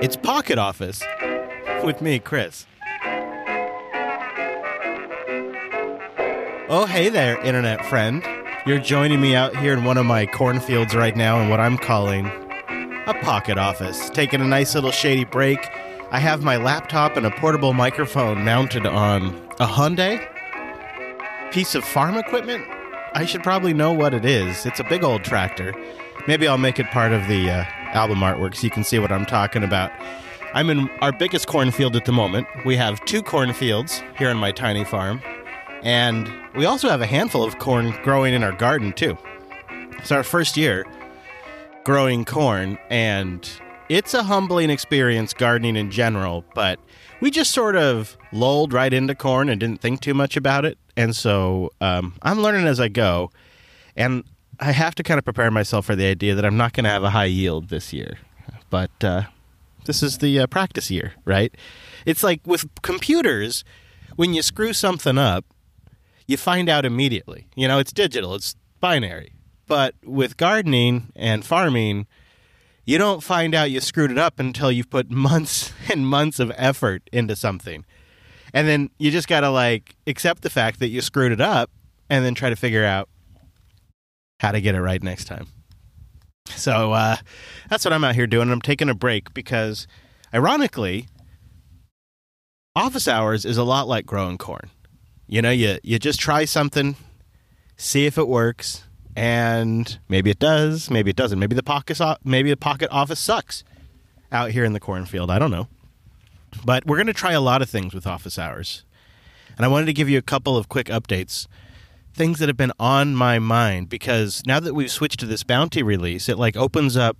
It's Pocket Office with me, Chris. Oh, hey there, internet friend. You're joining me out here in one of my cornfields right now in what I'm calling a pocket office. Taking a nice little shady break. I have my laptop and a portable microphone mounted on a Hyundai piece of farm equipment. I should probably know what it is. It's a big old tractor. Maybe I'll make it part of the uh, album artwork so you can see what I'm talking about. I'm in our biggest cornfield at the moment. We have two cornfields here on my tiny farm, and we also have a handful of corn growing in our garden, too. It's our first year growing corn, and it's a humbling experience gardening in general, but we just sort of lulled right into corn and didn't think too much about it. And so um, I'm learning as I go. And I have to kind of prepare myself for the idea that I'm not going to have a high yield this year. But uh, this is the uh, practice year, right? It's like with computers, when you screw something up, you find out immediately. You know, it's digital, it's binary. But with gardening and farming, you don't find out you screwed it up until you've put months and months of effort into something. And then you just got to like accept the fact that you screwed it up and then try to figure out how to get it right next time. So uh, that's what I'm out here doing. I'm taking a break because, ironically, office hours is a lot like growing corn. You know, you you just try something, see if it works, and maybe it does, maybe it doesn't. Maybe the pocket maybe the pocket office sucks out here in the cornfield. I don't know. But we're going to try a lot of things with office hours. And I wanted to give you a couple of quick updates things that have been on my mind because now that we've switched to this bounty release, it like opens up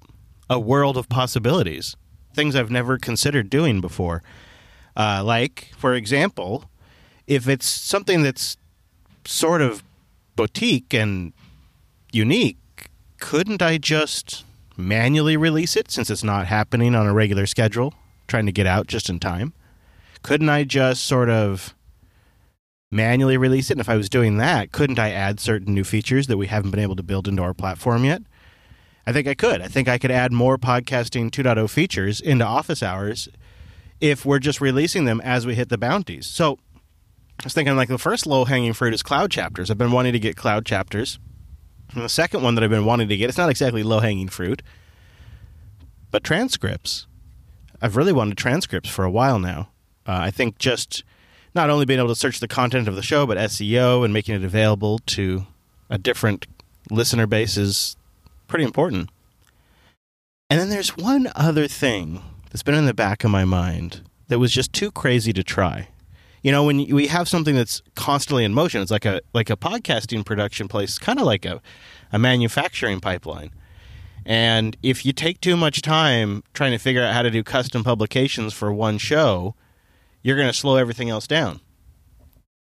a world of possibilities, things I've never considered doing before. Uh, like, for example, if it's something that's sort of boutique and unique, couldn't I just manually release it since it's not happening on a regular schedule, trying to get out just in time? Couldn't I just sort of manually release it. And if I was doing that, couldn't I add certain new features that we haven't been able to build into our platform yet? I think I could. I think I could add more podcasting 2.0 features into office hours if we're just releasing them as we hit the bounties. So I was thinking like the first low hanging fruit is cloud chapters. I've been wanting to get cloud chapters. And the second one that I've been wanting to get, it's not exactly low hanging fruit, but transcripts. I've really wanted transcripts for a while now. Uh, I think just not only being able to search the content of the show, but SEO and making it available to a different listener base is pretty important. And then there's one other thing that's been in the back of my mind that was just too crazy to try. You know, when we have something that's constantly in motion, it's like a like a podcasting production place, kind of like a, a manufacturing pipeline. And if you take too much time trying to figure out how to do custom publications for one show, you're going to slow everything else down.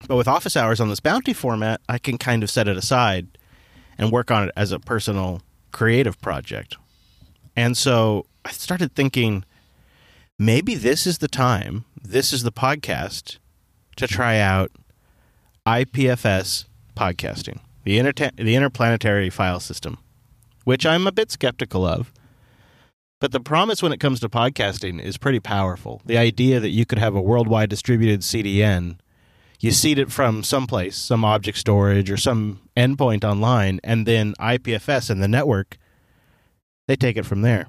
But with office hours on this bounty format, I can kind of set it aside and work on it as a personal creative project. And so I started thinking maybe this is the time, this is the podcast to try out IPFS podcasting, the, inter- the interplanetary file system, which I'm a bit skeptical of but the promise when it comes to podcasting is pretty powerful. The idea that you could have a worldwide distributed CDN, you seed it from someplace, some object storage or some endpoint online, and then IPFS and the network, they take it from there.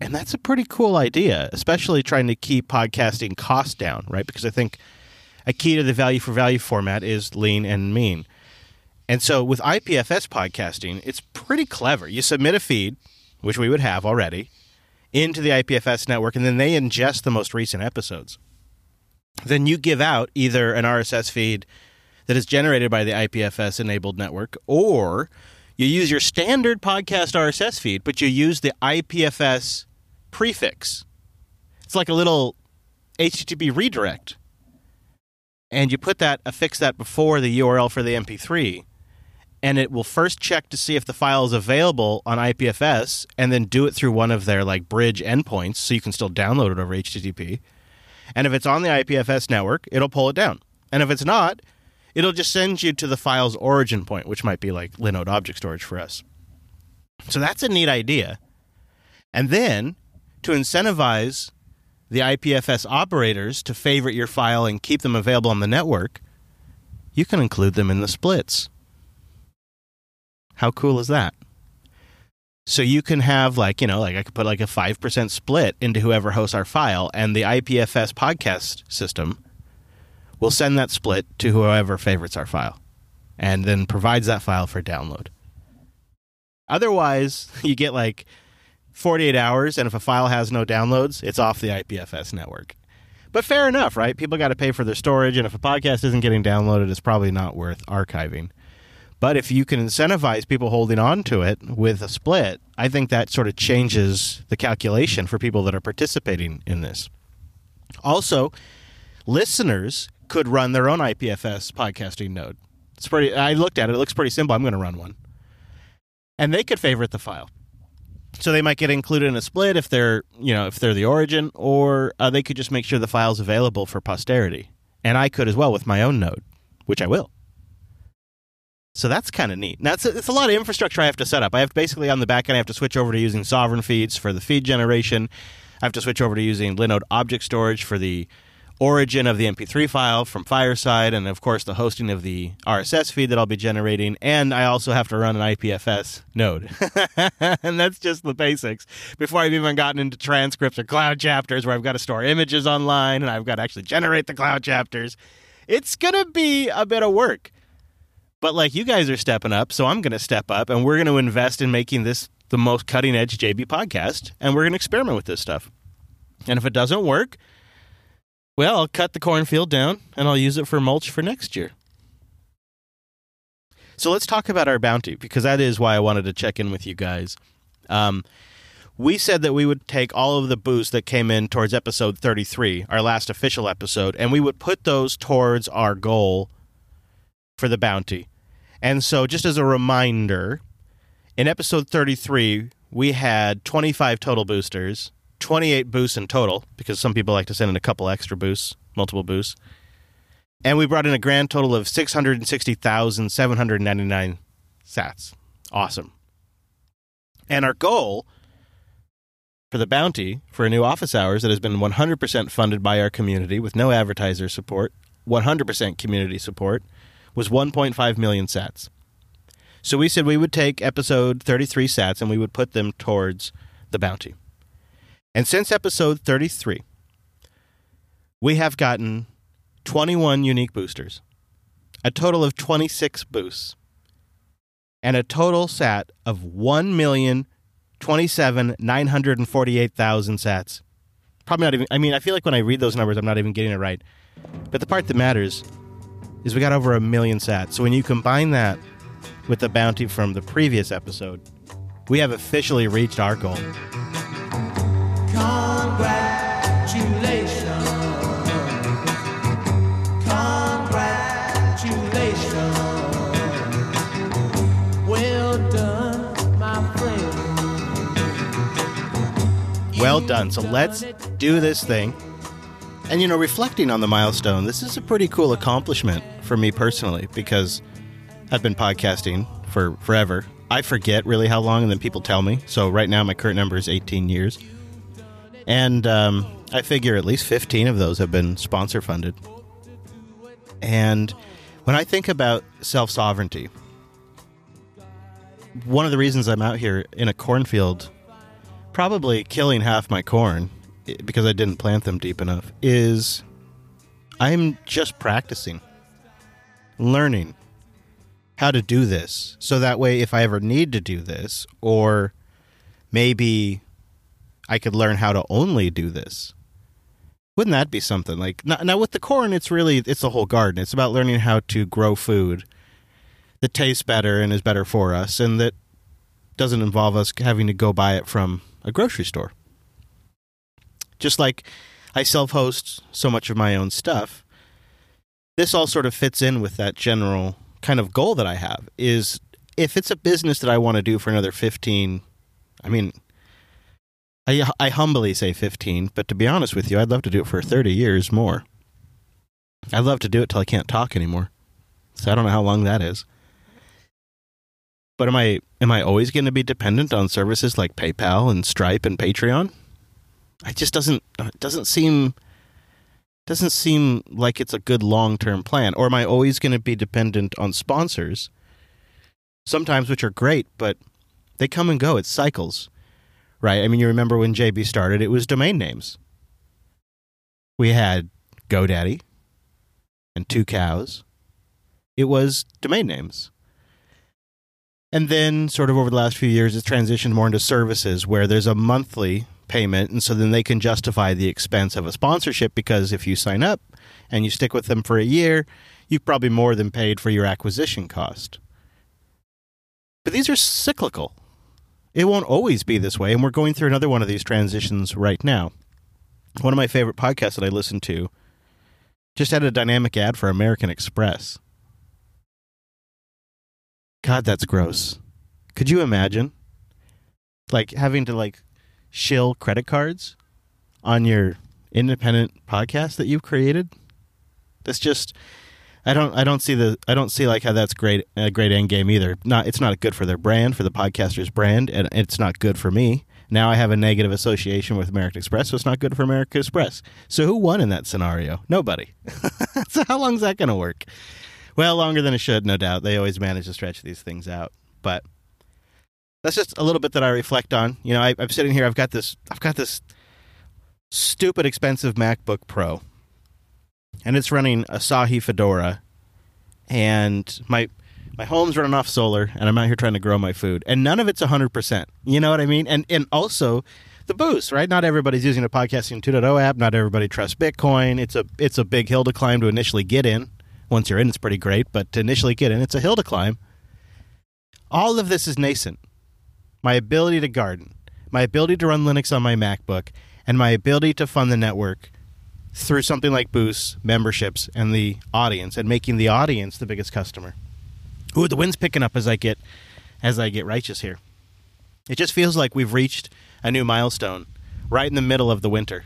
And that's a pretty cool idea, especially trying to keep podcasting costs down, right? Because I think a key to the value for value format is lean and mean. And so with IPFS podcasting, it's pretty clever. You submit a feed, which we would have already, into the IPFS network, and then they ingest the most recent episodes. Then you give out either an RSS feed that is generated by the IPFS enabled network, or you use your standard podcast RSS feed, but you use the IPFS prefix. It's like a little HTTP redirect. And you put that, affix that before the URL for the MP3 and it will first check to see if the file is available on IPFS and then do it through one of their like bridge endpoints so you can still download it over HTTP. And if it's on the IPFS network, it'll pull it down. And if it's not, it'll just send you to the file's origin point, which might be like Linode object storage for us. So that's a neat idea. And then to incentivize the IPFS operators to favorite your file and keep them available on the network, you can include them in the splits. How cool is that? So you can have like, you know, like I could put like a 5% split into whoever hosts our file and the IPFS podcast system will send that split to whoever favorites our file and then provides that file for download. Otherwise, you get like 48 hours and if a file has no downloads, it's off the IPFS network. But fair enough, right? People got to pay for their storage and if a podcast isn't getting downloaded, it's probably not worth archiving. But if you can incentivize people holding on to it with a split, I think that sort of changes the calculation for people that are participating in this. Also, listeners could run their own IPFS podcasting node. It's pretty I looked at it, it looks pretty simple. I'm going to run one. And they could favorite the file. So they might get included in a split if they're, you know, if they're the origin or uh, they could just make sure the file's available for posterity. And I could as well with my own node, which I will. So that's kind of neat. Now, it's a, it's a lot of infrastructure I have to set up. I have to basically on the back end, I have to switch over to using sovereign feeds for the feed generation. I have to switch over to using Linode object storage for the origin of the MP3 file from Fireside, and of course the hosting of the RSS feed that I'll be generating. And I also have to run an IPFS node, and that's just the basics. Before I've even gotten into transcripts or cloud chapters, where I've got to store images online and I've got to actually generate the cloud chapters, it's gonna be a bit of work. But like you guys are stepping up, so I'm going to step up and we're going to invest in making this the most cutting edge JB podcast and we're going to experiment with this stuff. And if it doesn't work, well, I'll cut the cornfield down and I'll use it for mulch for next year. So let's talk about our bounty because that is why I wanted to check in with you guys. Um, we said that we would take all of the boosts that came in towards episode 33, our last official episode, and we would put those towards our goal for the bounty. And so, just as a reminder, in episode 33, we had 25 total boosters, 28 boosts in total, because some people like to send in a couple extra boosts, multiple boosts. And we brought in a grand total of 660,799 sats. Awesome. And our goal for the bounty for a new office hours that has been 100% funded by our community with no advertiser support, 100% community support, was 1.5 million sats. So we said we would take episode 33 sats and we would put them towards the bounty. And since episode 33, we have gotten 21 unique boosters, a total of 26 boosts, and a total sat of 1,027,948,000 sats. Probably not even, I mean, I feel like when I read those numbers, I'm not even getting it right. But the part that matters is we got over a million sats. So when you combine that with the bounty from the previous episode, we have officially reached our goal. Congratulations. Congratulations. Well done, my friend. Well done. So let's do this thing. And, you know, reflecting on the milestone, this is a pretty cool accomplishment for me personally because I've been podcasting for forever. I forget really how long, and then people tell me. So right now, my current number is 18 years. And um, I figure at least 15 of those have been sponsor funded. And when I think about self sovereignty, one of the reasons I'm out here in a cornfield, probably killing half my corn because I didn't plant them deep enough, is I'm just practicing, learning how to do this. So that way, if I ever need to do this, or maybe I could learn how to only do this. Wouldn't that be something? Like now, now with the corn, it's really it's the whole garden. It's about learning how to grow food that tastes better and is better for us, and that doesn't involve us having to go buy it from a grocery store. Just like I self host so much of my own stuff, this all sort of fits in with that general kind of goal that I have is if it's a business that I want to do for another 15, I mean, I, I humbly say 15, but to be honest with you, I'd love to do it for 30 years more. I'd love to do it till I can't talk anymore. So I don't know how long that is. But am I am I always going to be dependent on services like PayPal and Stripe and Patreon? It just doesn't it doesn't seem doesn't seem like it's a good long-term plan. Or am i always going to be dependent on sponsors? Sometimes which are great but they come and go. It's cycles right? I mean you remember when jb started it was domain names. We had godaddy and Tucows. It was domain names. And then sort of over the last few years it's transitioned more into services where there's a monthly payment and so then they can justify the expense of a sponsorship because if you sign up and you stick with them for a year you've probably more than paid for your acquisition cost. But these are cyclical. It won't always be this way and we're going through another one of these transitions right now. One of my favorite podcasts that i listen to just had a dynamic ad for american express. God that's gross. Could you imagine like having to like shill credit cards on your independent podcast that you've created. That's just I don't I don't see the I don't see like how that's great a great end game either. Not it's not good for their brand, for the podcaster's brand, and it's not good for me. Now I have a negative association with American Express, so it's not good for American Express. So who won in that scenario? Nobody. so how long is that going to work? Well, longer than it should, no doubt. They always manage to stretch these things out, but that's just a little bit that I reflect on. You know, I, I'm sitting here. I've got this. I've got this stupid expensive MacBook Pro, and it's running Asahi Fedora, and my my home's running off solar, and I'm out here trying to grow my food, and none of it's hundred percent. You know what I mean? And and also the boost, right? Not everybody's using a podcasting 2.0 app. Not everybody trusts Bitcoin. It's a it's a big hill to climb to initially get in. Once you're in, it's pretty great, but to initially get in, it's a hill to climb. All of this is nascent my ability to garden, my ability to run Linux on my MacBook, and my ability to fund the network through something like boosts, memberships, and the audience, and making the audience the biggest customer. Ooh, the wind's picking up as I get as I get righteous here. It just feels like we've reached a new milestone right in the middle of the winter.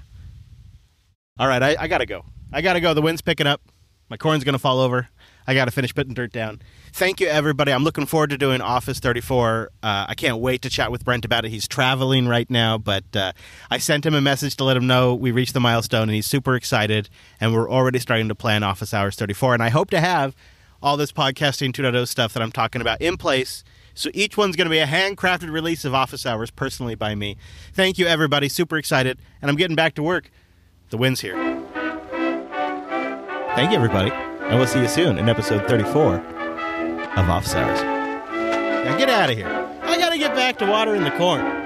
All right, I, I gotta go. I gotta go. The wind's picking up. My corn's gonna fall over. I got to finish putting dirt down. Thank you, everybody. I'm looking forward to doing Office 34. Uh, I can't wait to chat with Brent about it. He's traveling right now, but uh, I sent him a message to let him know we reached the milestone, and he's super excited. And we're already starting to plan Office Hours 34. And I hope to have all this podcasting 2.0 stuff that I'm talking about in place. So each one's going to be a handcrafted release of Office Hours personally by me. Thank you, everybody. Super excited. And I'm getting back to work. The wind's here. Thank you, everybody. And we'll see you soon in episode 34 of Office Hours. Now get out of here. I got to get back to watering the corn.